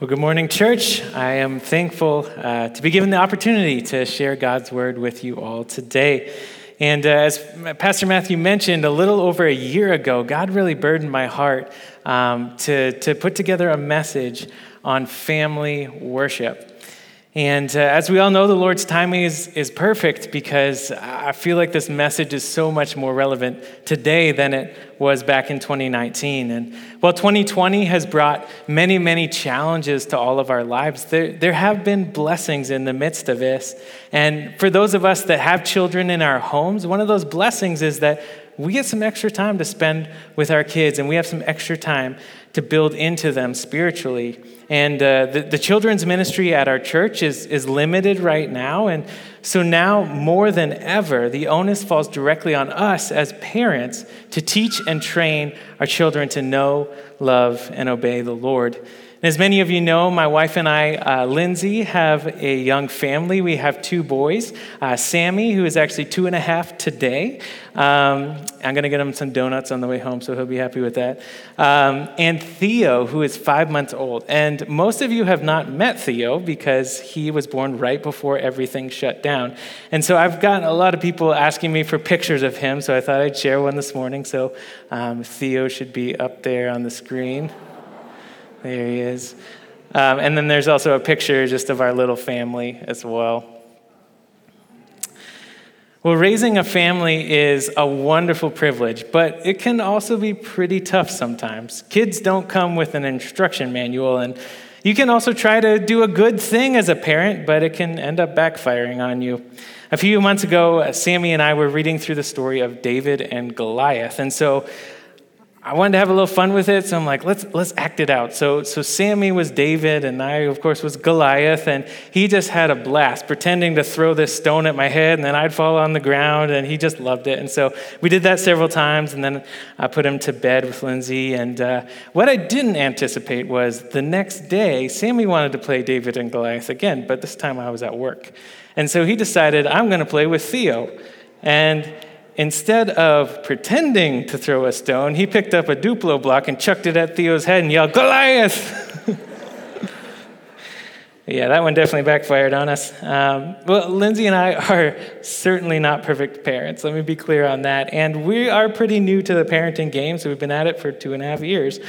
Well, good morning, church. I am thankful uh, to be given the opportunity to share God's word with you all today. And uh, as Pastor Matthew mentioned, a little over a year ago, God really burdened my heart um, to, to put together a message on family worship. And uh, as we all know, the Lord's timing is, is perfect because I feel like this message is so much more relevant today than it was back in 2019. And while 2020 has brought many, many challenges to all of our lives, there, there have been blessings in the midst of this. And for those of us that have children in our homes, one of those blessings is that we get some extra time to spend with our kids and we have some extra time to build into them spiritually. And uh, the, the children's ministry at our church is, is limited right now. And so now, more than ever, the onus falls directly on us as parents to teach and train our children to know, love, and obey the Lord. As many of you know, my wife and I, uh, Lindsay, have a young family. We have two boys uh, Sammy, who is actually two and a half today. Um, I'm going to get him some donuts on the way home, so he'll be happy with that. Um, and Theo, who is five months old. And most of you have not met Theo because he was born right before everything shut down. And so I've gotten a lot of people asking me for pictures of him, so I thought I'd share one this morning. So um, Theo should be up there on the screen. There he is. Um, and then there's also a picture just of our little family as well. Well, raising a family is a wonderful privilege, but it can also be pretty tough sometimes. Kids don't come with an instruction manual, and you can also try to do a good thing as a parent, but it can end up backfiring on you. A few months ago, Sammy and I were reading through the story of David and Goliath, and so I wanted to have a little fun with it, so I'm like, let's let's act it out. So so Sammy was David, and I, of course, was Goliath, and he just had a blast pretending to throw this stone at my head, and then I'd fall on the ground, and he just loved it. And so we did that several times, and then I put him to bed with Lindsay. And uh, what I didn't anticipate was the next day, Sammy wanted to play David and Goliath again, but this time I was at work, and so he decided I'm going to play with Theo, and instead of pretending to throw a stone, he picked up a Duplo block and chucked it at Theo's head and yelled, Goliath! yeah, that one definitely backfired on us. Um, well, Lindsay and I are certainly not perfect parents. Let me be clear on that. And we are pretty new to the parenting game, so we've been at it for two and a half years.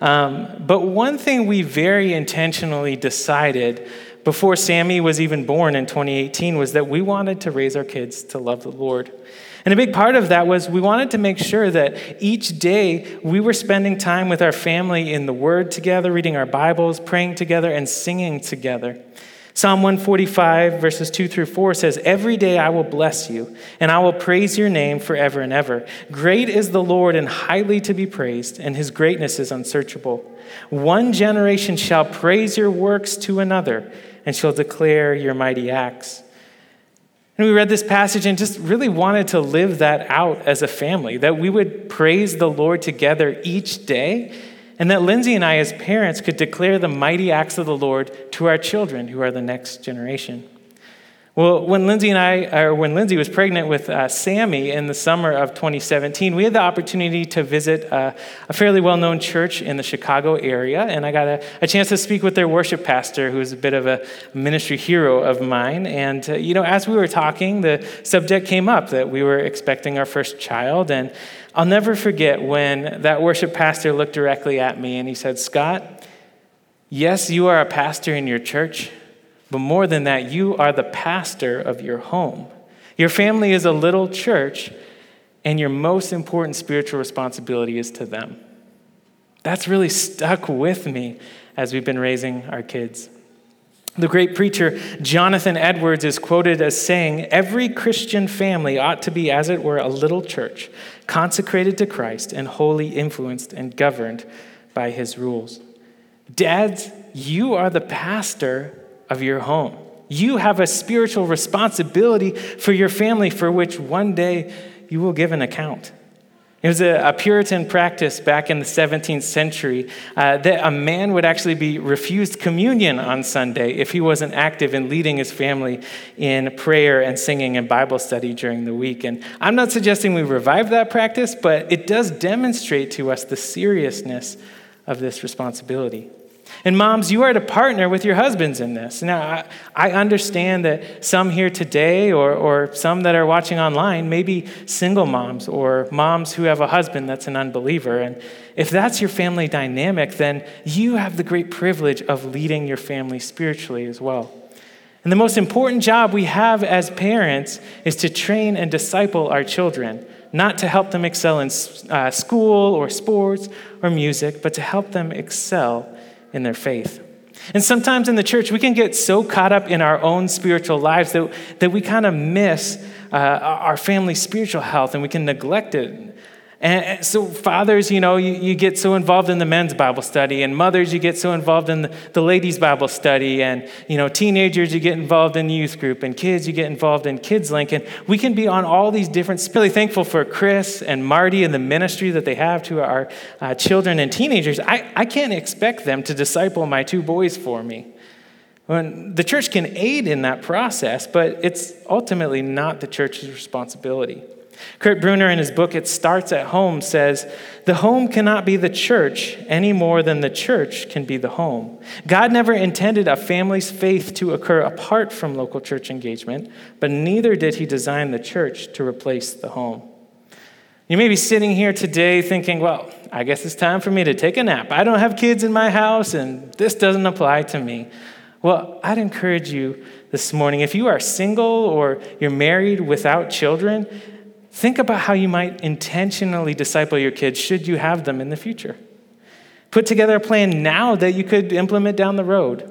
Um, but one thing we very intentionally decided before Sammy was even born in 2018 was that we wanted to raise our kids to love the Lord. And a big part of that was we wanted to make sure that each day we were spending time with our family in the Word together, reading our Bibles, praying together, and singing together. Psalm 145, verses 2 through 4 says, Every day I will bless you, and I will praise your name forever and ever. Great is the Lord and highly to be praised, and his greatness is unsearchable. One generation shall praise your works to another, and shall declare your mighty acts. And we read this passage and just really wanted to live that out as a family, that we would praise the Lord together each day, and that Lindsay and I, as parents, could declare the mighty acts of the Lord to our children who are the next generation. Well, when Lindsay and I, or when Lindsay was pregnant with uh, Sammy in the summer of 2017, we had the opportunity to visit uh, a fairly well known church in the Chicago area. And I got a, a, chance to speak with their worship pastor, who is a bit of a ministry hero of mine. And, uh, you know, as we were talking, the subject came up that we were expecting our first child. And I'll never forget when that worship pastor looked directly at me and he said, Scott, yes, you are a pastor in your church but more than that, you are the pastor of your home. Your family is a little church, and your most important spiritual responsibility is to them. That's really stuck with me as we've been raising our kids. The great preacher Jonathan Edwards is quoted as saying, Every Christian family ought to be, as it were, a little church, consecrated to Christ and wholly influenced and governed by his rules. Dads, you are the pastor of your home. You have a spiritual responsibility for your family for which one day you will give an account. It was a, a, Puritan practice back in the 17th century uh, that a man would actually be refused communion on Sunday if he wasn't active in leading his family in prayer and singing and Bible study during the week. And I'm not suggesting we revive that practice, but it does demonstrate to us the seriousness of this responsibility. And moms, you are to partner with your husbands in this. Now, I, I understand that some here today or, or some that are watching online may be single moms or moms who have a husband that's an unbeliever. And if that's your family dynamic, then you have the great privilege of leading your family spiritually as well. And the most important job we have as parents is to train and disciple our children, not to help them excel in uh, school or sports or music, but to help them excel in their faith. And sometimes in the church, we can get so caught up in our own spiritual lives that, that we kind of miss uh, our family's spiritual health and we can neglect it. And so, fathers, you know, you, you, get so involved in the men's Bible study, and mothers, you get so involved in the, the ladies' Bible study, and, you know, teenagers, you get involved in youth group, and kids, you get involved in Kids Link. And we can be on all these different, really thankful for Chris and Marty and the ministry that they have to our uh, children and teenagers. I, I can't expect them to disciple my two boys for me. When the church can aid in that process, but it's ultimately not the church's responsibility. Kurt Bruner, in his book It Starts at Home, says, The home cannot be the church any more than the church can be the home. God never intended a family's faith to occur apart from local church engagement, but neither did he design the church to replace the home. You may be sitting here today thinking, well, I guess it's time for me to take a nap. I don't have kids in my house, and this doesn't apply to me. Well, I'd encourage you this morning if you are single or you're married without children, Think about how you might intentionally disciple your kids should you have them in the future. Put together a plan now that you could implement down the road.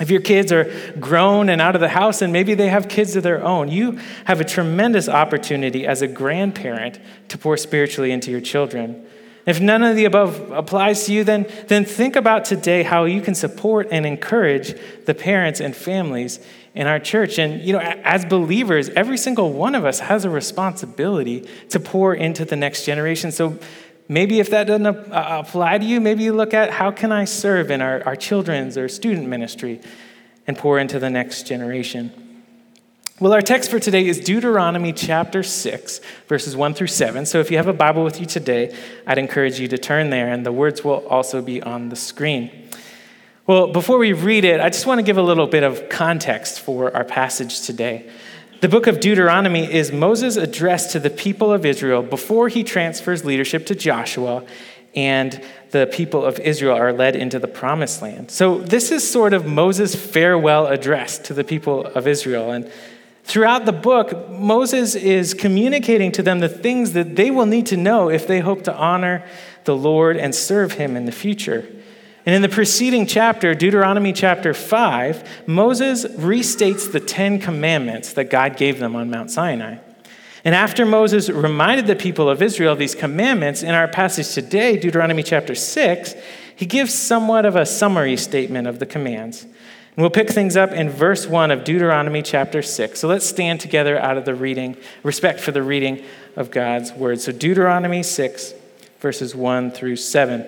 If your kids are grown and out of the house and maybe they have kids of their own, you have a tremendous opportunity as a grandparent to pour spiritually into your children. If none of the above applies to you, then, then think about today how you can support and encourage the parents and families in our church. And, you know, as believers, every single one of us has a responsibility to pour into the next generation. So maybe if that doesn't uh, apply to you, maybe you look at how can I serve in our, our children's or student ministry and pour into the next generation. Well, our text for today is Deuteronomy chapter 6, verses 1 through 7. So if you have a Bible with you today, I'd encourage you to turn there, and the words will also be on the screen. Well, before we read it, I just want to give a little bit of context for our passage today. The book of Deuteronomy is Moses' address to the people of Israel before he transfers leadership to Joshua and the people of Israel are led into the promised land. So, this is sort of Moses' farewell address to the people of Israel. And throughout the book, Moses is communicating to them the things that they will need to know if they hope to honor the Lord and serve him in the future. And in the preceding chapter, Deuteronomy chapter 5, Moses restates the Ten Commandments that God gave them on Mount Sinai. And after Moses reminded the people of Israel of these commandments, in our passage today, Deuteronomy chapter 6, he gives somewhat of a summary statement of the commands. And we'll pick things up in verse 1 of Deuteronomy chapter 6. So let's stand together out of the reading, respect for the reading of God's word. So Deuteronomy 6, verses 1 through 7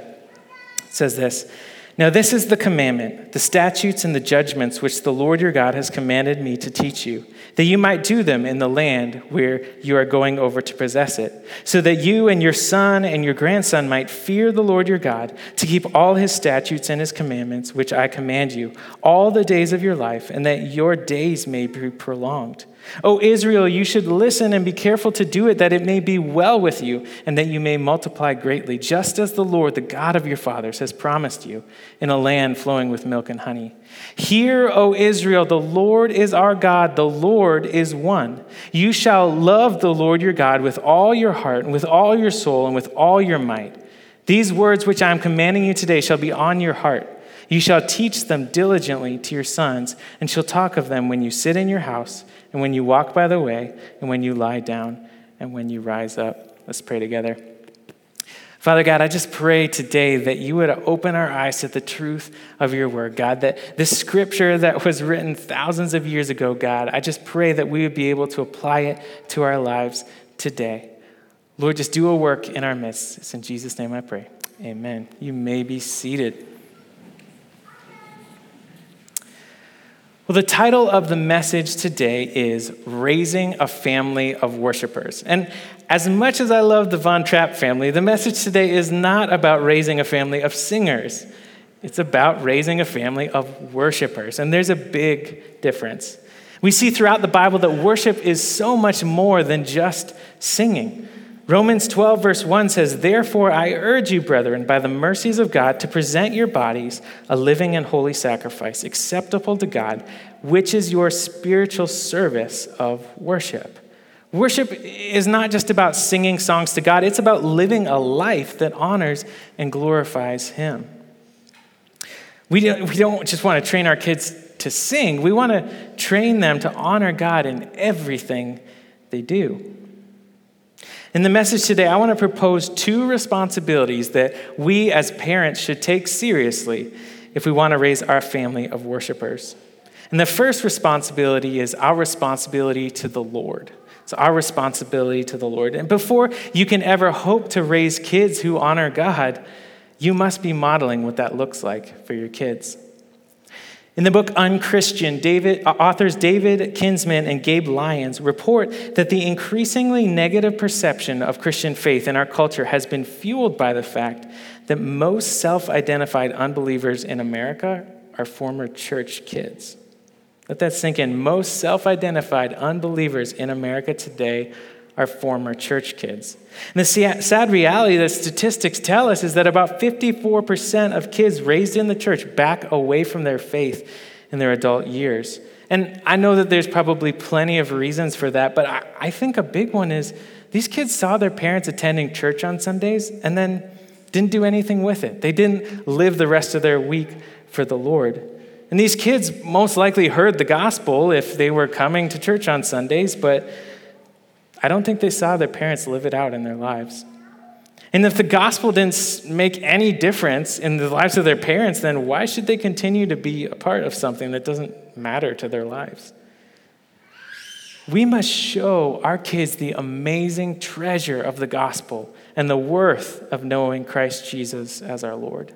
says this now, this is the commandment, the statutes and the judgments which the Lord your God has commanded me to teach you, that you might do them in the land where you are going over to possess it, so that you and your son and your grandson might fear the Lord your God, to keep all his statutes and his commandments, which I command you, all the days of your life, and that your days may be prolonged. O Israel, you should listen and be careful to do it, that it may be well with you, and that you may multiply greatly, just as the Lord, the God of your fathers, has promised you, in a land flowing with milk and honey. Hear, O Israel, the Lord is our God, the Lord is one. You shall love the Lord your God with all your heart, and with all your soul, and with all your might. These words which I am commanding you today shall be on your heart. You shall teach them diligently to your sons, and shall talk of them when you sit in your house and when you walk by the way, and when you lie down, and when you rise up. Let's pray together. Father God, I just pray today that you would open our eyes to the truth of your word, God, that this scripture that was written thousands of years ago, God, I just pray that we would be able to apply it to our lives today. Lord, just do a work in our midst. It's in Jesus' name I pray. Amen. You may be seated. Well, the title of the message today is Raising a Family of Worshipers. And as much as I love the Von Trapp family, the message today is not about raising a family of singers. It's about raising a family of worshipers. And there's a big difference. We see throughout the Bible that worship is so much more than just singing. Romans 12, verse 1 says, Therefore, I urge you, brethren, by the mercies of God, to present your bodies a living and holy sacrifice, acceptable to God, which is your spiritual service of worship. Worship is not just about singing songs to God, it's about living a life that honors and glorifies Him. We don't, we don't just want to train our kids to sing, we want to train them to honor God in everything they do. In the message today, I want to propose two responsibilities that we as parents should take seriously if we want to raise our family of worshipers. And the first responsibility is our responsibility to the Lord. It's our responsibility to the Lord. And before you can ever hope to raise kids who honor God, you must be modeling what that looks like for your kids. In the book Unchristian, David, uh, authors David Kinnaman and Gabe Lyons report that the increasingly negative perception of Christian faith in our culture has been fueled by the fact that most self identified unbelievers in America are former church kids. Let that sink in. Most self identified unbelievers in America today are former church kids. And the sad reality that statistics tell us is that about 54% of kids raised in the church back away from their faith in their adult years. And I know that there's probably plenty of reasons for that, but I, I think a big one is these kids saw their parents attending church on Sundays and then didn't do anything with it. They didn't live the rest of their week for the Lord. And these kids most likely heard the gospel if they were coming to church on Sundays, but I don't think they saw their parents live it out in their lives. And if the gospel didn't make any difference in the lives of their parents, then why should they continue to be a part of something that doesn't matter to their lives? We must show our kids the amazing treasure of the gospel and the worth of knowing Christ Jesus as our Lord.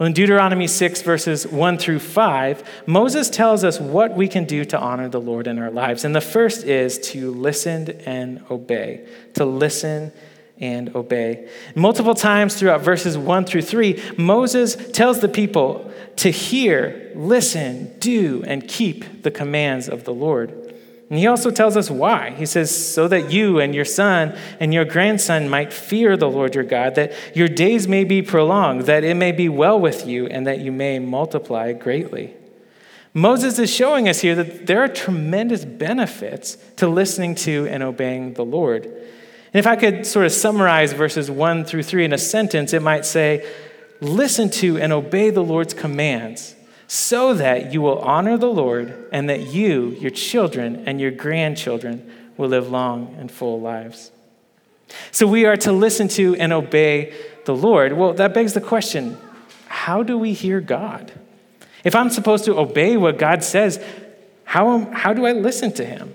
Well, in Deuteronomy 6, verses 1 through 5, Moses tells us what we can do to honor the Lord in our lives. And the first is to listen and obey. To listen and obey. Multiple times throughout verses 1 through 3, Moses tells the people to hear, listen, do, and keep the commands of the Lord. And he also tells us why. He says, so that you and your son and your grandson might fear the Lord your God, that your days may be prolonged, that it may be well with you, and that you may multiply greatly. Moses is showing us here that there are tremendous benefits to listening to and obeying the Lord. And if I could sort of summarize verses 1 through 3 in a sentence, it might say, Listen to and obey the Lord's commands so that you will honor the Lord and that you, your children, and your grandchildren will live long and full lives. So we are to listen to and obey the Lord. Well, that begs the question how do we hear God? If I'm supposed to obey what God says, how, how do I listen to Him?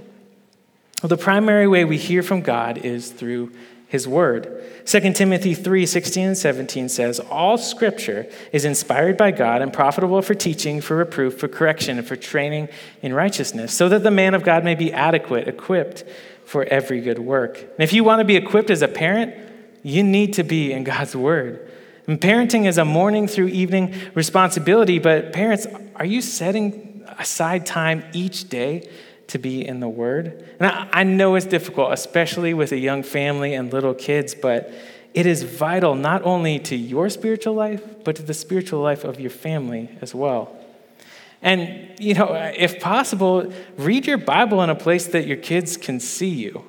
Well, the primary way we hear from God is through his word. 2 Timothy 3 16 and 17 says, All scripture is inspired by God and profitable for teaching, for reproof, for correction, and for training in righteousness, so that the man of God may be adequate, equipped for every good work. And if you want to be equipped as a parent, you need to be in God's word. And parenting is a morning through evening responsibility, but parents, are you setting aside time each day to be in the Word. And I, I, know it's difficult, especially with a young family and little kids, but it is vital not only to your spiritual life, but to the spiritual life of your family as well. And, you know, if possible, read your Bible in a place that your kids can see you.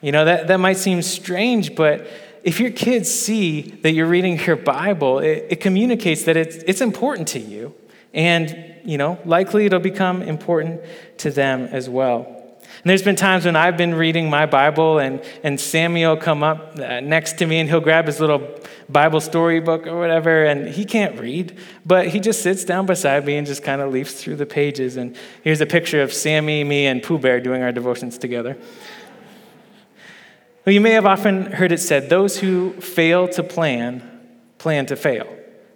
You know, that, that might seem strange, but if your kids see that you're reading your Bible, it, it communicates that it's, it's important to you. And you know, likely it'll become important to them as well. And there's been times when I've been reading my Bible and, and Samuel come up uh, next to me and he'll grab his little Bible storybook or whatever and he can't read, but he just sits down beside me and just kind of leafs through the pages. And here's a picture of Sammy, me, and Pooh Bear doing our devotions together. Well, you may have often heard it said, those who fail to plan, plan to fail.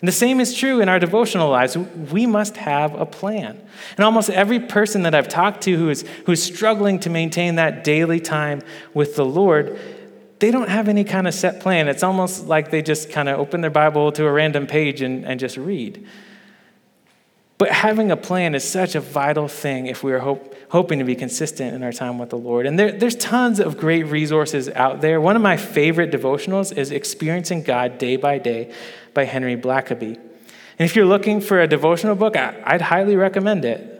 And the same is true in our devotional lives. We must have a plan. And almost every person that I've talked to who is, who's struggling to maintain that daily time with the Lord, they don't have any kind of set plan. It's almost like they just kind of open their Bible to a random page and, and just read. But having a plan is such a vital thing if we are hope, hoping to be consistent in our time with the Lord. And there, there's tons of great resources out there. One of my favorite devotionals is Experiencing God Day by Day by Henry Blackaby. And if you're looking for a devotional book, I'd highly recommend it.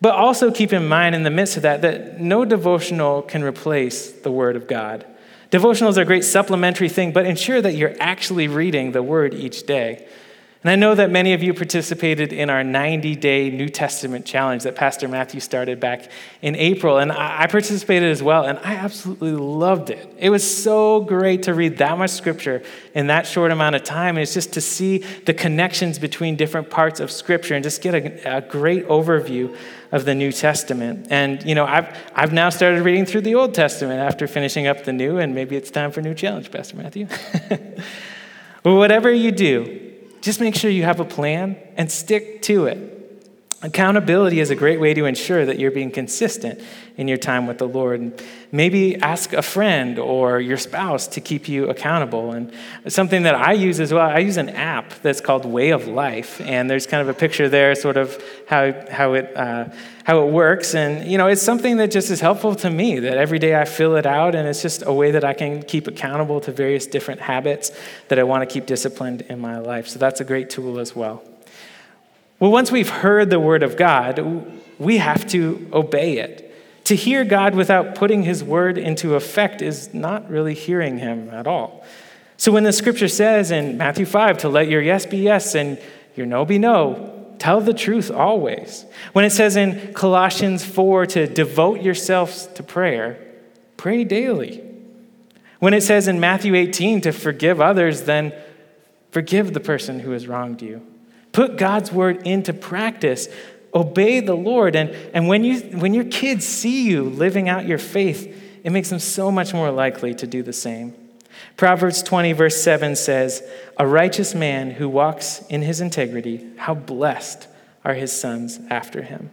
But also keep in mind in the midst of that that no devotional can replace the Word of God. Devotionals are a great supplementary thing, but ensure that you're actually reading the Word each day. And I know that many of you participated in our 90 day New Testament challenge that Pastor Matthew started back in April. And I participated as well, and I absolutely loved it. It was so great to read that much scripture in that short amount of time. And it's just to see the connections between different parts of scripture and just get a, a great overview of the New Testament. And, you know, I've, I've now started reading through the Old Testament after finishing up the New, and maybe it's time for a new challenge, Pastor Matthew. but whatever you do, just make sure you have a plan and stick to it. Accountability is a great way to ensure that you're being consistent in your time with the Lord. Maybe ask a friend or your spouse to keep you accountable. And something that I use as well, I use an app that's called Way of Life. And there's kind of a picture there, sort of how, how, it, uh, how it works. And, you know, it's something that just is helpful to me, that every day I fill it out. And it's just a way that I can keep accountable to various different habits that I want to keep disciplined in my life. So that's a great tool as well. Well, once we've heard the word of God, we have to obey it. To hear God without putting his word into effect is not really hearing him at all. So when the scripture says in Matthew 5 to let your yes be yes and your no be no, tell the truth always. When it says in Colossians 4 to devote yourselves to prayer, pray daily. When it says in Matthew 18 to forgive others, then forgive the person who has wronged you. Put God's word into practice obey the Lord. And, and when, you, when your kids see you living out your faith, it makes them so much more likely to do the same. Proverbs 20, verse 7 says, A righteous man who walks in his integrity, how blessed are his sons after him.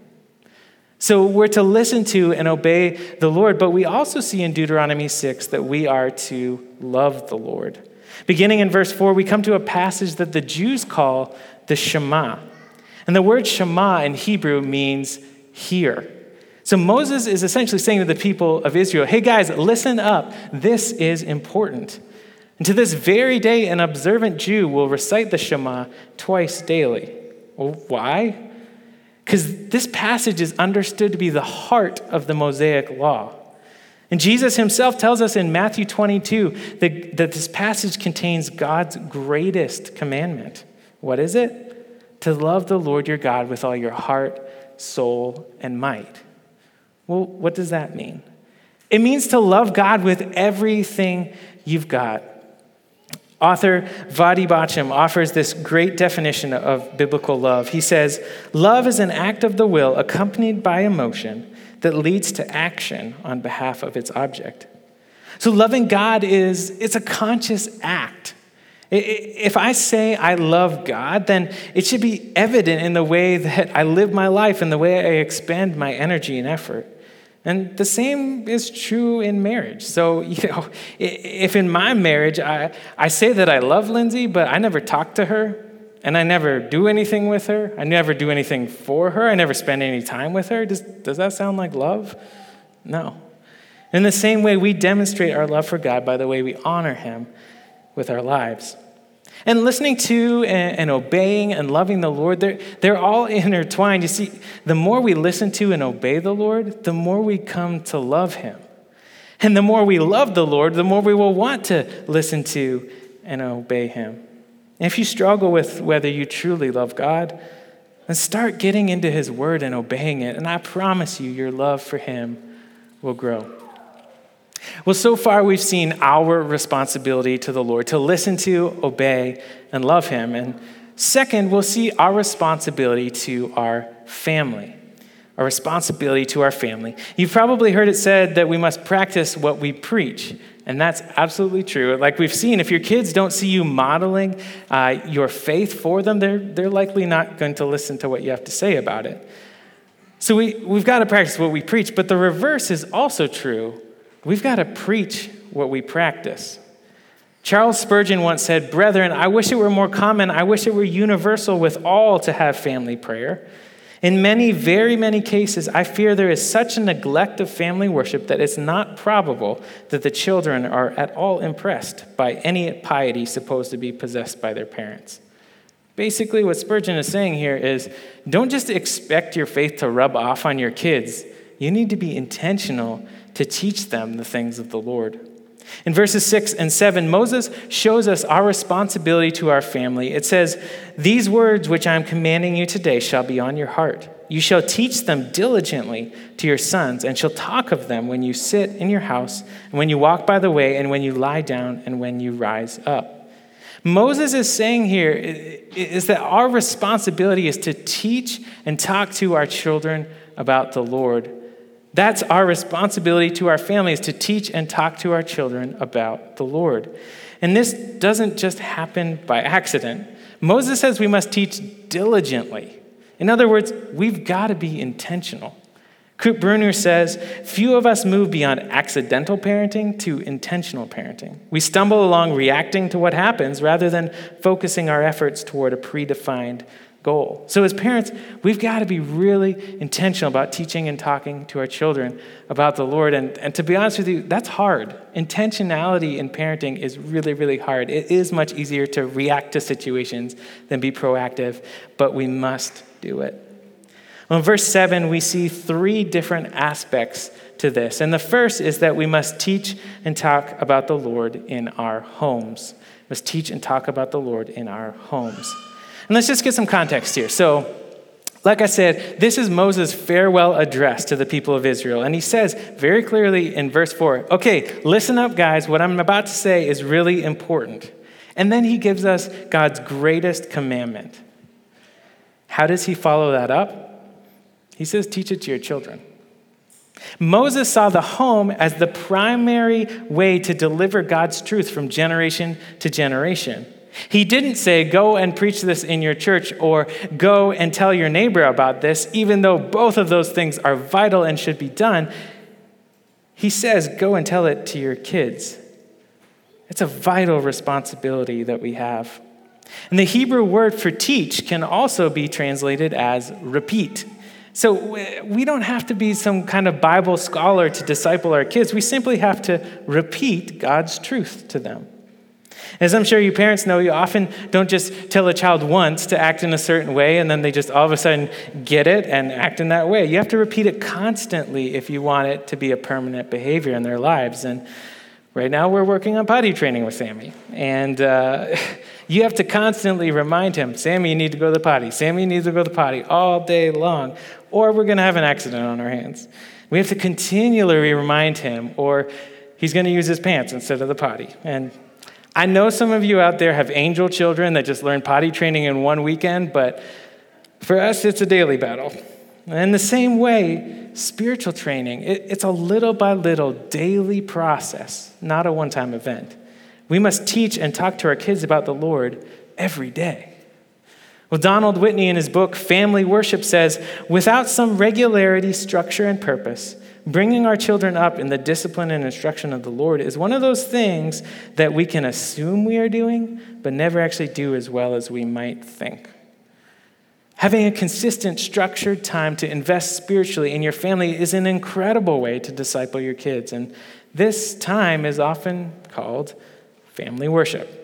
So we're to listen to and obey the Lord, but we also see in Deuteronomy 6 that we are to love the Lord. Beginning in verse 4, we come to a passage that the Jews call the Shema. And the word Shema in Hebrew means hear. So Moses is essentially saying to the people of Israel, hey guys, listen up. This is important. And to this very day, an observant Jew will recite the Shema twice daily. Well, why? Because this passage is understood to be the heart of the Mosaic law. And Jesus himself tells us in Matthew 22 that, that this passage contains God's greatest commandment. What is it? to love the Lord your God with all your heart, soul, and might. Well, what does that mean? It means to love God with everything you've got. Author Voddie Baucham offers this great definition of biblical love. He says, Love is an act of the will accompanied by emotion that leads to action on behalf of its object. So loving God is it's a conscious act. If I say I love God, then it should be evident in the way that I live my life and the way I expend my energy and effort. And the same is true in marriage. So, you know, if in my marriage I, I say that I love Lindsay, but I never talk to her and I never do anything with her, I never do anything for her, I never spend any time with her, does, does that sound like love? No. In the same way, we demonstrate our love for God by the way we honor Him with our lives. And listening to and, and, obeying and loving the Lord, they're, they're all intertwined. You see, the more we listen to and obey the Lord, the more we come to love Him. And the more we love the Lord, the more we will want to listen to and obey Him. And if you struggle with whether you truly love God, then start getting into His Word and obeying it. And I promise you, your love for Him will grow. Well, so far we've seen our responsibility to the Lord to listen to, obey, and love Him. And second, we'll see our responsibility to our family. Our responsibility to our family. You've probably heard it said that we must practice what we preach. And that's absolutely true. Like we've seen, if your kids don't see you modeling uh, your faith for them, they're, they're likely not going to listen to what you have to say about it. So we, we've got to practice what we preach, but the reverse is also true. We've got to preach what we practice. Charles Spurgeon once said, Brethren, I wish it were more common, I wish it were universal with all to have family prayer. In many, very many cases, I fear there is such a neglect of family worship that it's not probable that the children are at all impressed by any piety supposed to be possessed by their parents. Basically, what Spurgeon is saying here is don't just expect your faith to rub off on your kids. You need to be intentional to teach them the things of the Lord. In verses 6 and 7, Moses shows us our responsibility to our family. It says, These words which I am commanding you today shall be on your heart. You shall teach them diligently to your sons, and shall talk of them when you sit in your house, and when you walk by the way, and when you lie down, and when you rise up. Moses is saying here is that our responsibility is to teach and talk to our children about the Lord that's our responsibility to our families to teach and talk to our children about the Lord. And this doesn't just happen by accident. Moses says we must teach diligently. In other words, we've got to be intentional. Kurt Bruner says, Few of us move beyond accidental parenting to intentional parenting. We stumble along reacting to what happens rather than focusing our efforts toward a predefined goal. So, as parents, we've got to be really intentional about teaching and talking to our children about the Lord. And, and to be honest with you, that's hard. Intentionality in parenting is really, really hard. It is much easier to react to situations than be proactive, but we must do it. Well, in verse 7, we see three different aspects to this. And the first is that we must teach and talk about the Lord in our homes. Must teach and talk about the Lord in our homes. And let's just get some context here. So, like I said, this is Moses' farewell address to the people of Israel. And he says very clearly in verse 4 okay, listen up, guys. What I'm about to say is really important. And then he gives us God's greatest commandment. How does he follow that up? He says, teach it to your children. Moses saw the home as the primary way to deliver God's truth from generation to generation. He didn't say, go and preach this in your church or go and tell your neighbor about this, even though both of those things are vital and should be done. He says, go and tell it to your kids. It's a vital responsibility that we have. And the Hebrew word for teach can also be translated as repeat. So we don't have to be some kind of Bible scholar to disciple our kids. We simply have to repeat God's truth to them. As I'm sure you parents know, you often don't just tell a child once to act in a certain way and then they just all of a sudden get it and act in that way. You have to repeat it constantly if you want it to be a permanent behavior in their lives. And right now we're working on potty training with Sammy. And uh, you have to constantly remind him, Sammy, you need to go to the potty. Sammy, you need to go to the potty all day long, or we're going to have an accident on our hands. We have to continually remind him, or he's going to use his pants instead of the potty. And I know some of you out there have angel children that just learn potty training in one weekend, but for us, it's a daily battle. In the same way, spiritual training, it, it's a little by little daily process, not a one time event. We must teach and talk to our kids about the Lord every day. Well, Donald Whitney in his book, Family Worship, says without some regularity, structure, and purpose, bringing our children up in the discipline and instruction of the Lord is one of those things that we can assume we are doing, but never actually do as well as we might think. Having a consistent, structured time to invest spiritually in your family is an incredible way to disciple your kids. And this time is often called family worship.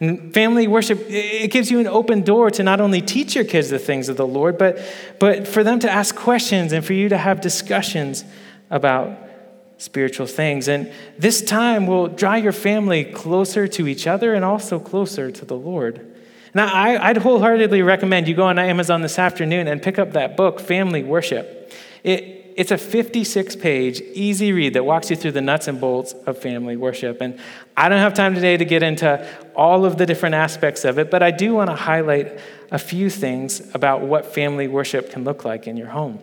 And family worship, it gives you an open door to not only teach your kids the things of the Lord, but, but for them to ask questions and for you to have discussions about spiritual things. And this time will draw your family closer to each other and also closer to the Lord. Now, I, would wholeheartedly recommend you go on Amazon this afternoon and pick up that book, Family Worship. It, It's a 56 page, easy read that walks you through the nuts and bolts of family worship. And I don't have time today to get into all of the different aspects of it, but I do want to highlight a few things about what family worship can look like in your home.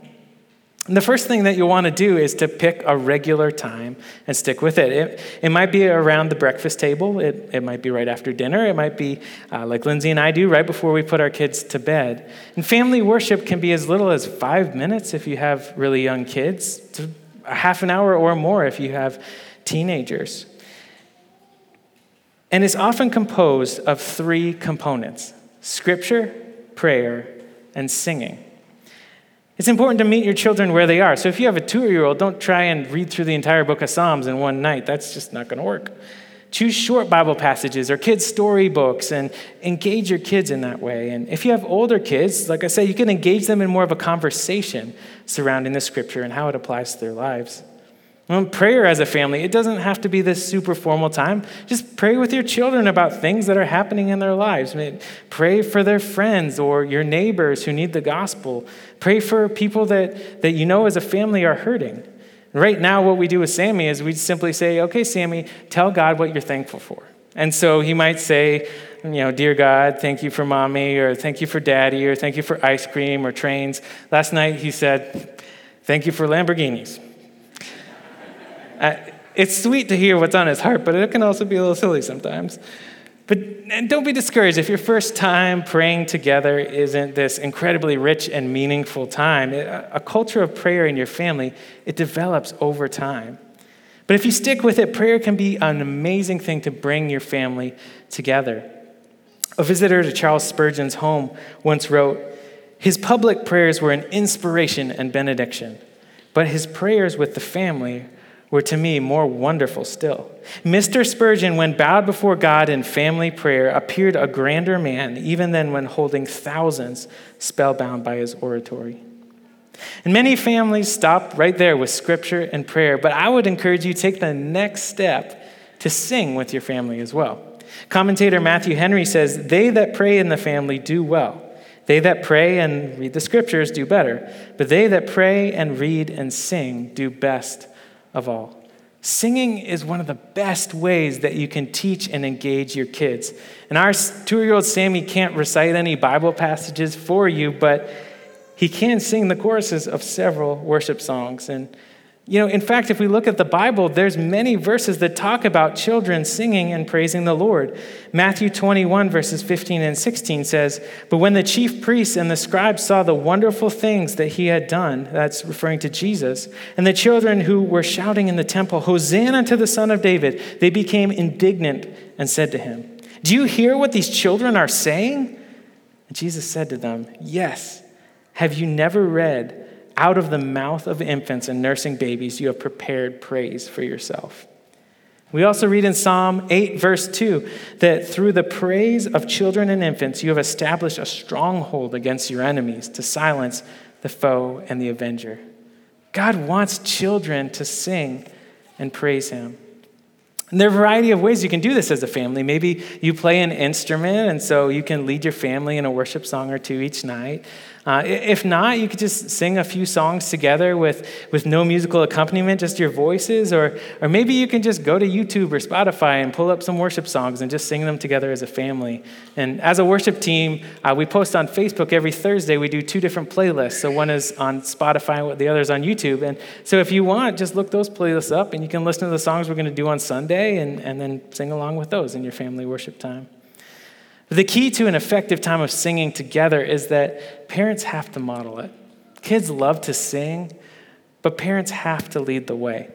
And the first thing that you'll want to do is to pick a regular time and stick with it. It, it might be around the breakfast table, it, it might be right after dinner, it might be uh, like Lindsay and I do right before we put our kids to bed. And family worship can be as little as five minutes if you have really young kids, to a half an hour or more if you have teenagers. And it's often composed of three components scripture, prayer, and singing. It's important to meet your children where they are. So if you have a two year old, don't try and read through the entire book of Psalms in one night. That's just not going to work. Choose short Bible passages or kids' storybooks and engage your kids in that way. And if you have older kids, like I said, you can engage them in more of a conversation surrounding the scripture and how it applies to their lives. Well, prayer as a family, it doesn't have to be this super formal time. Just pray with your children about things that are happening in their lives. Pray for their friends or your neighbors who need the gospel. Pray for people that, that you know as a family are hurting. Right now, what we do with Sammy is we simply say, okay, Sammy, tell God what you're thankful for. And so he might say, you know, dear God, thank you for mommy, or thank you for daddy, or thank you for ice cream or trains. Last night he said, thank you for Lamborghinis. Uh, it's sweet to hear what's on his heart, but it can also be a little silly sometimes. But don't be discouraged if your first time praying together isn't this incredibly rich and meaningful time. A culture of prayer in your family, it develops over time. But if you stick with it, prayer can be an amazing thing to bring your family together. A visitor to Charles Spurgeon's home once wrote, His public prayers were an inspiration and benediction, but his prayers with the family were to me more wonderful still. Mr. Spurgeon, when bowed before God in family prayer, appeared a grander man even than when holding thousands spellbound by his oratory. And many families stop right there with scripture and prayer, but I would encourage you take the next step to sing with your family as well. Commentator Matthew Henry says, They that pray in the family do well. They that pray and read the scriptures do better, but they that pray and read and sing do best of all. Singing is one of the best ways that you can teach and engage your kids. And our two year old Sammy can't recite any Bible passages for you, but he can sing the choruses of several worship songs. And you know, in fact, if we look at the Bible, there's many verses that talk about children singing and praising the Lord. Matthew 21 verses 15 and 16 says, "But when the chief priests and the scribes saw the wonderful things that he had done, that's referring to Jesus, and the children who were shouting in the temple, Hosanna to the son of David, they became indignant and said to him, "Do you hear what these children are saying?" And Jesus said to them, "Yes. Have you never read out of the mouth of infants and nursing babies, you have prepared praise for yourself. We also read in Psalm 8, verse 2, that through the praise of children and infants, you have established a stronghold against your enemies to silence the foe and the avenger. God wants children to sing and praise him. And there are a variety of ways you can do this as a family. Maybe you play an instrument, and so you can lead your family in a worship song or two each night. Uh, if not, you could just sing a few songs together with, with no musical accompaniment, just your voices. Or, or maybe you can just go to YouTube or Spotify and pull up some worship songs and just sing them together as a family. And as a worship team, uh, we post on Facebook every Thursday. We do two different playlists. So one is on Spotify, the other is on YouTube. And so if you want, just look those playlists up and you can listen to the songs we're going to do on Sunday and, and then sing along with those in your family worship time. The key to an effective time of singing together is that parents have to model it. Kids love to sing, but parents have to lead the way.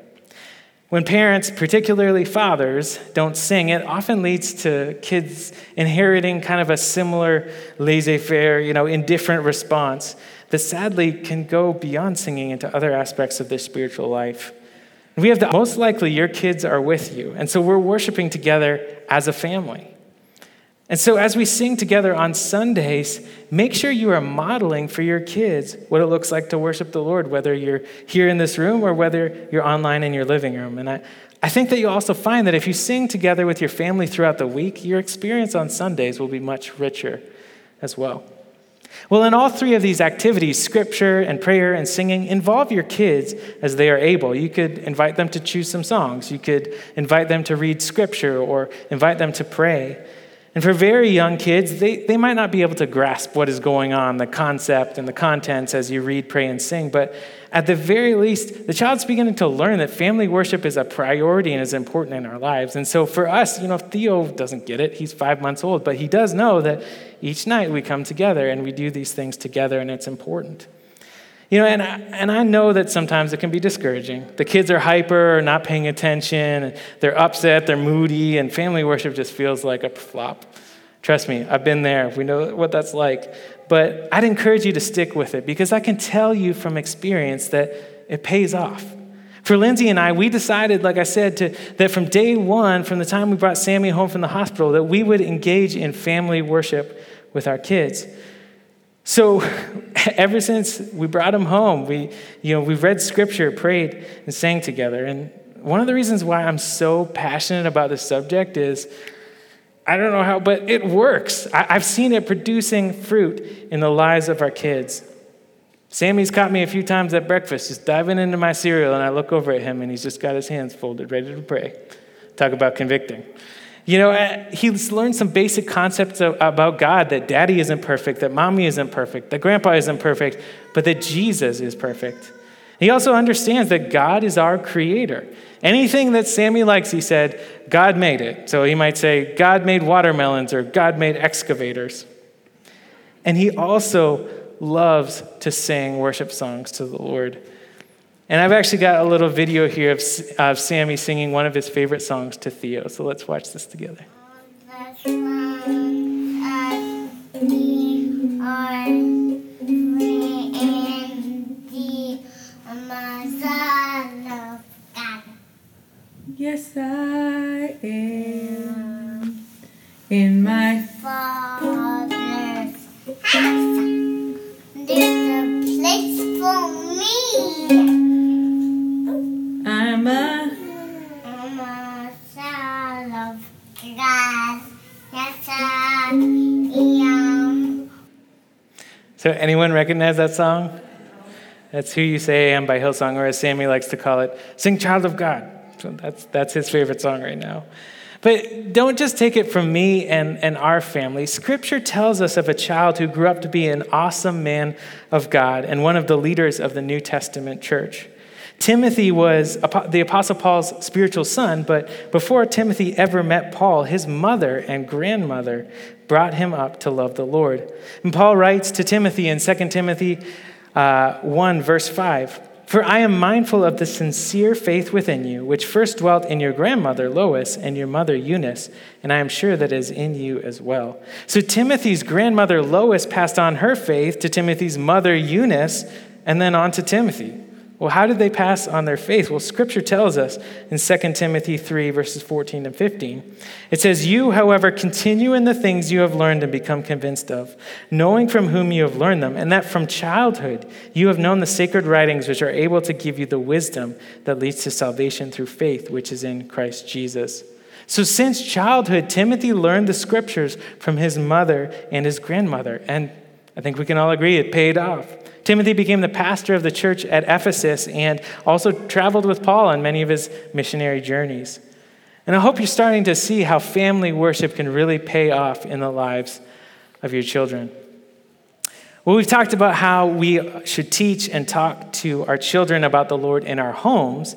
When parents, particularly fathers, don't sing, it often leads to kids inheriting kind of a similar laissez faire, you know, indifferent response that sadly can go beyond singing into other aspects of their spiritual life. We have the most likely your kids are with you, and so we're worshiping together as a family. And so, as we sing together on Sundays, make sure you are modeling for your kids what it looks like to worship the Lord, whether you're here in this room or whether you're online in your living room. And I, I think that you'll also find that if you sing together with your family throughout the week, your experience on Sundays will be much richer as well. Well, in all three of these activities, scripture and prayer and singing, involve your kids as they are able. You could invite them to choose some songs, you could invite them to read scripture or invite them to pray. And for very young kids, they, they might not be able to grasp what is going on, the concept and the contents as you read, pray, and sing. But at the very least, the child's beginning to learn that family worship is a priority and is important in our lives. And so for us, you know, Theo doesn't get it. He's five months old, but he does know that each night we come together and we do these things together, and it's important. You know, and I, and I know that sometimes it can be discouraging. The kids are hyper not paying attention, they're upset, they're moody, and family worship just feels like a flop. Trust me, I've been there. We know what that's like. But I'd encourage you to stick with it because I can tell you from experience that it pays off. For Lindsay and I, we decided, like I said, to, that from day one, from the time we brought Sammy home from the hospital, that we would engage in family worship with our kids. So ever since we brought him home, we, you know, we've read scripture, prayed, and sang together. And one of the reasons why I'm so passionate about this subject is I don't know how, but it works. I, have seen it producing fruit in the lives of our kids. Sammy's caught me a few times at breakfast, just diving into my cereal, and I look over at him, and he's just got his hands folded, ready to pray. Talk about convicting. You know, uh, he's learned some basic concepts about God that daddy isn't perfect, that mommy isn't perfect, that grandpa isn't perfect, but that Jesus is perfect. He also understands that God is our creator. Anything that Sammy likes, he said, God made it. So he might say, God made watermelons or God made excavators. And he also loves to sing worship songs to the Lord. And I've actually got a little video here of, of Sammy singing one of his favorite songs to Theo. So let's watch this together. Yes, I am in my Father's house. There's a place for me. I'm a, I'm a child of God. Yes, I am. So, anyone recognize that song? That's Who You Say I Am by Hillsong, or as Sammy likes to call it, Sing Child of God. So that's, that's his favorite song right now. But don't just take it from me and, and our family. Scripture tells us of a child who grew up to be an awesome man of God and one of the leaders of the New Testament church. Timothy was the Apostle Paul's spiritual son, but before Timothy ever met Paul, his mother and grandmother brought him up to love the Lord. And Paul writes to Timothy in 2 Timothy uh, 1, verse 5 For I am mindful of the sincere faith within you, which first dwelt in your grandmother Lois and your mother Eunice, and I am sure that is in you as well. So Timothy's grandmother Lois passed on her faith to Timothy's mother Eunice, and then on to Timothy. Well, how did they pass on their faith? Well, scripture tells us in 2 Timothy 3, verses 14 and 15. It says, You, however, continue in the things you have learned and become convinced of, knowing from whom you have learned them, and that from childhood you have known the sacred writings which are able to give you the wisdom that leads to salvation through faith, which is in Christ Jesus. So, since childhood, Timothy learned the scriptures from his mother and his grandmother, and I think we can all agree it paid off. Timothy became the pastor of the church at Ephesus and also traveled with Paul on many of his missionary journeys. And I hope you're starting to see how family worship can really pay off in the lives of your children. Well, we've talked about how we should teach and talk to our children about the Lord in our homes,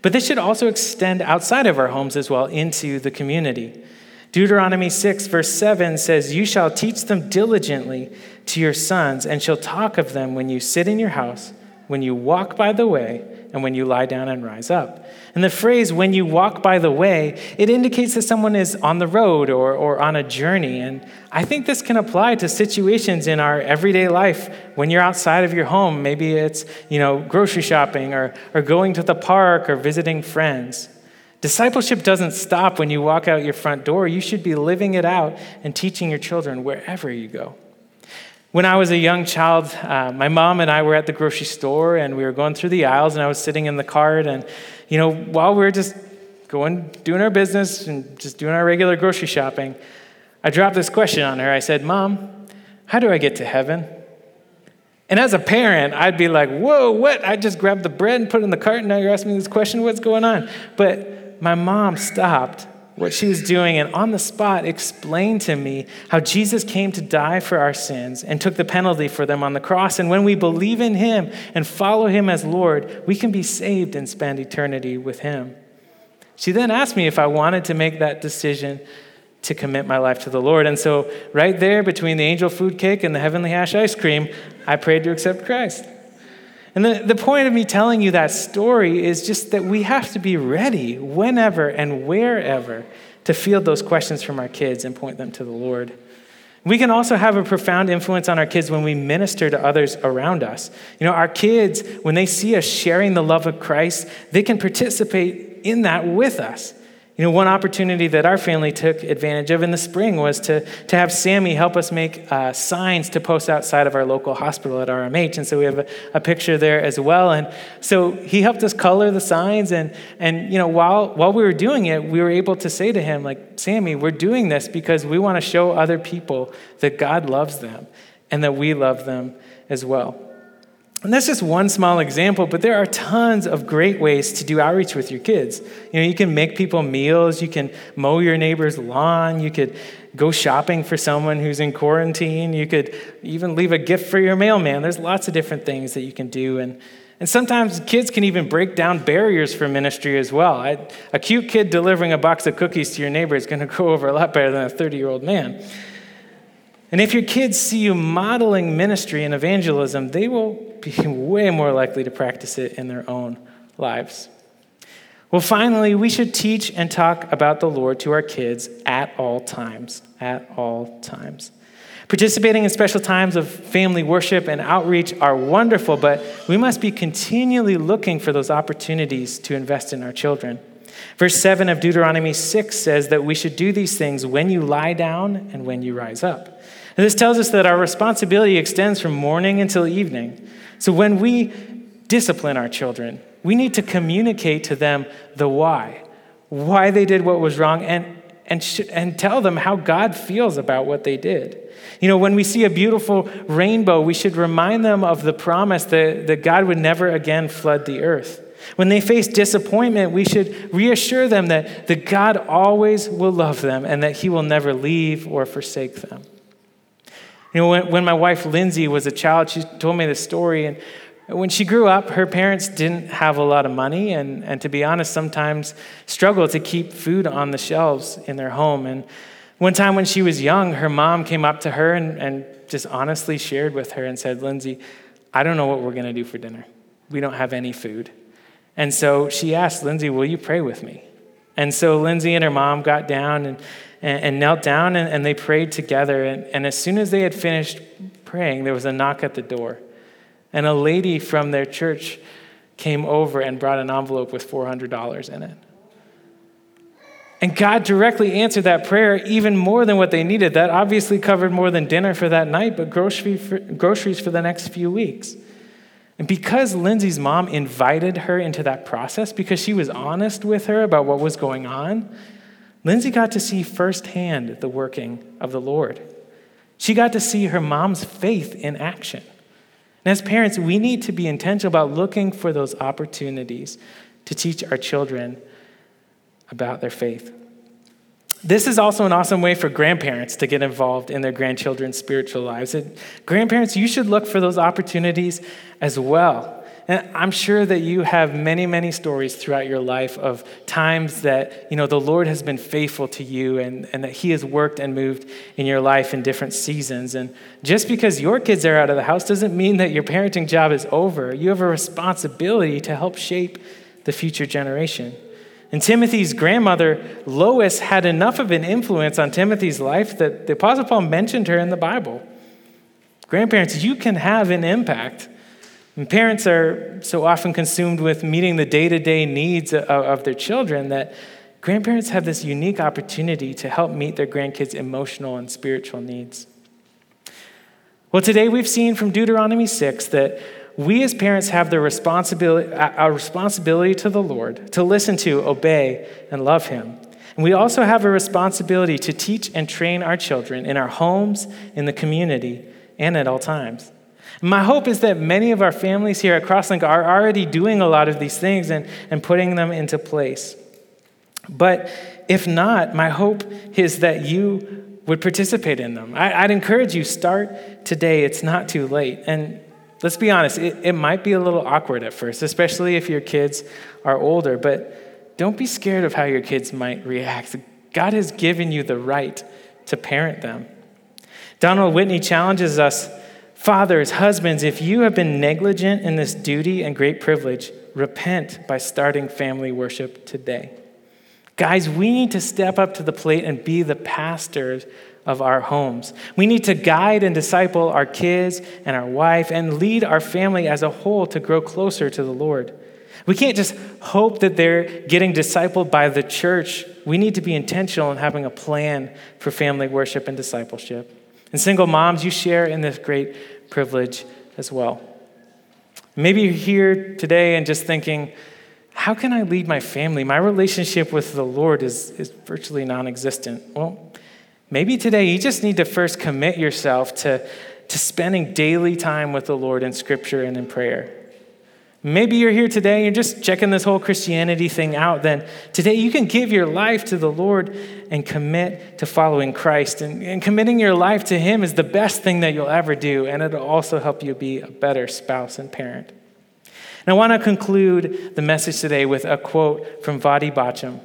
but this should also extend outside of our homes as well into the community. Deuteronomy 6, verse 7 says, You shall teach them diligently to your sons, and shall talk of them when you sit in your house, when you walk by the way, and when you lie down and rise up. And the phrase, when you walk by the way, it indicates that someone is on the road or, or on a journey. And I think this can apply to situations in our everyday life when you're outside of your home. Maybe it's, you know, grocery shopping or, or going to the park or visiting friends. Discipleship doesn't stop when you walk out your front door. You should be living it out and teaching your children wherever you go. When I was a young child, uh, my mom and I were at the grocery store and we were going through the aisles and I was sitting in the cart and, you know, while we were just going, doing our business and just doing our regular grocery shopping, I dropped this question on her. I said, Mom, how do I get to heaven? And as a parent, I'd be like, whoa, what? I just grabbed the bread and put it in the cart, and now you're asking me this question, what's going on? But my mom stopped what she was doing and on the spot explained to me how Jesus came to die for our sins and took the penalty for them on the cross. And when we believe in him and follow him as Lord, we can be saved and spend eternity with him. She then asked me if I wanted to make that decision to commit my life to the Lord. And so, right there between the angel food cake and the heavenly hash ice cream, I prayed to accept Christ. And the, the point of me telling you that story is just that we have to be ready whenever and wherever to field those questions from our kids and point them to the Lord. We can also have a profound influence on our kids when we minister to others around us. You know, our kids, when they see us sharing the love of Christ, they can participate in that with us. You know, one opportunity that our family took advantage of in the spring was to, to have Sammy help us make uh, signs to post outside of our local hospital at RMH. And so we have a, a, picture there as well. And so he helped us color the signs. And, and you know, while, while we were doing it, we were able to say to him, like, Sammy, we're doing this because we want to show other people that God loves them and that we love them as well. And that's just one small example, but there are tons of great ways to do outreach with your kids. You know, you can make people meals, you can mow your neighbor's lawn, you could go shopping for someone who's in quarantine, you could even leave a gift for your mailman. There's lots of different things that you can do. And, and sometimes kids can even break down barriers for ministry as well. I, a cute kid delivering a box of cookies to your neighbor is going to go over a lot better than a 30 year old man. And if your kids see you modeling ministry and evangelism, they will be way more likely to practice it in their own lives. Well, finally, we should teach and talk about the Lord to our kids at all times. At all times. Participating in special times of family worship and outreach are wonderful, but we must be continually looking for those opportunities to invest in our children. Verse 7 of Deuteronomy 6 says that we should do these things when you lie down and when you rise up. And this tells us that our responsibility extends from morning until evening. So when we discipline our children, we need to communicate to them the why, why they did what was wrong, and, and, sh- and tell them how God feels about what they did. You know, when we see a beautiful rainbow, we should remind them of the promise that, that God would never again flood the earth. When they face disappointment, we should reassure them that, that God always will love them and that He will never leave or forsake them. You know, when, when my wife Lindsay was a child, she told me this story. And when she grew up, her parents didn't have a lot of money, and, and to be honest, sometimes struggled to keep food on the shelves in their home. And one time when she was young, her mom came up to her and, and just honestly shared with her and said, Lindsay, I don't know what we're going to do for dinner. We don't have any food. And so she asked, Lindsay, will you pray with me? And so Lindsay and her mom got down and and, and knelt down and, and, they prayed together. And, and as soon as they had finished praying, there was a knock at the door. And a lady from their church came over and brought an envelope with $400 in it. And God directly answered that prayer even more than what they needed. That obviously covered more than dinner for that night, but grocery for, groceries for the next few weeks. And because Lindsay's mom invited her into that process, because she was honest with her about what was going on, Lindsay got to see firsthand the working of the Lord. She got to see her mom's faith in action. And as parents, we need to be intentional about looking for those opportunities to teach our children about their faith. This is also an awesome way for grandparents to get involved in their grandchildren's spiritual lives. And grandparents, you should look for those opportunities as well. And I'm sure that you have many, many stories throughout your life of times that, you know, the Lord has been faithful to you and, and that He has worked and moved in your life in different seasons. And just because your kids are out of the house doesn't mean that your parenting job is over. You have a responsibility to help shape the future generation. And Timothy's grandmother, Lois, had enough of an influence on Timothy's life that the Apostle Paul mentioned her in the Bible. Grandparents, you can have an impact and parents are so often consumed with meeting the day to day needs of, of their children that grandparents have this unique opportunity to help meet their grandkids' emotional and spiritual needs. Well, today we've seen from Deuteronomy 6 that we as parents have the responsibility, our responsibility to the Lord to listen to, obey, and love Him. And we also have a responsibility to teach and train our children in our homes, in the community, and at all times. My hope is that many of our families here at Crosslink are already doing a lot of these things and, and putting them into place. But if not, my hope is that you would participate in them. I, would encourage you, start today. It's not too late. And let's be honest, it, it might be a little awkward at first, especially if your kids are older, but don't be scared of how your kids might react. God has given you the right to parent them. Donald Whitney challenges us fathers, husbands, if you have been negligent in this duty and great privilege, repent by starting family worship today. Guys, we need to step up to the plate and be the pastors of our homes. We need to guide and disciple our kids and our wife and lead our family as a whole to grow closer to the Lord. We can't just hope that they're getting discipled by the church. We need to be intentional in having a plan for family worship and discipleship. And single moms, you share in this great privilege as well. Maybe you're here today and just thinking, how can I lead my family? My relationship with the Lord is, is virtually non existent. Well, maybe today you just need to first commit yourself to, to spending daily time with the Lord in Scripture and in prayer. Maybe you're here today, and you're just checking this whole Christianity thing out. Then today you can give your life to the Lord and commit to following Christ. And, and committing your life to Him is the best thing that you'll ever do, and it'll also help you be a better spouse and parent. And I want to conclude the message today with a quote from Voddie Baucham.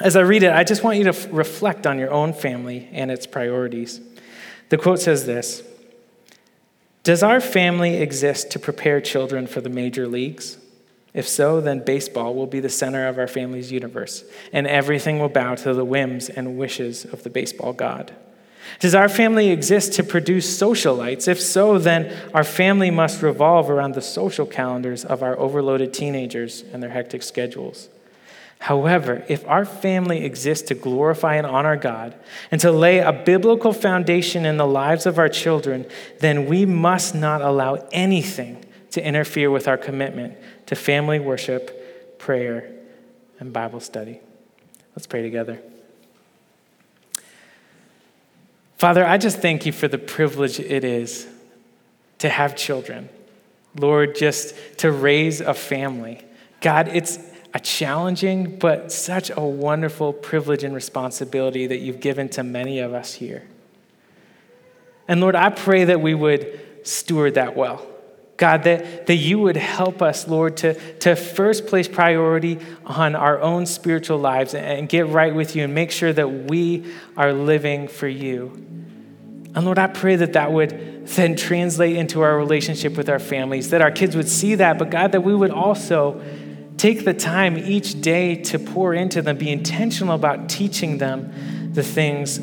As I read it, I just want you to f- reflect on your own family and its priorities. The quote says this Does our family exist to prepare children for the major leagues? If so, then baseball will be the center of our family's universe, and everything will bow to the whims and wishes of the baseball god. Does our family exist to produce socialites? If so, then our family must revolve around the social calendars of our overloaded teenagers and their hectic schedules. However, if our family exists to glorify and honor God and to lay a biblical foundation in the lives of our children, then we must not allow anything to interfere with our commitment to family worship, prayer, and Bible study. Let's pray together. Father, I just thank you for the privilege it is to have children. Lord, just to raise a family. God, it's a challenging but such a wonderful privilege and responsibility that you've given to many of us here. And Lord, I pray that we would steward that well. God, that, that you would help us, Lord, to, to first place priority on our own spiritual lives and get right with you and make sure that we are living for you. And Lord, I pray that that would then translate into our relationship with our families, that our kids would see that, but God, that we would also take the time each day to pour into them, be intentional about teaching them the things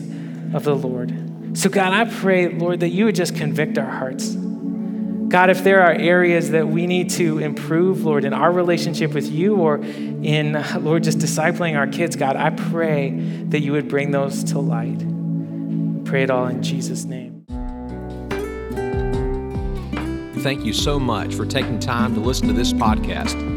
of the Lord. So, God, I pray, Lord, that you would just convict our hearts. God, if there are areas that we need to improve, Lord, in our relationship with you or in, Lord, just discipling our kids, God, I pray that you would bring those to light. pray it all in Jesus' name. Thank you so much for taking time to listen to this podcast.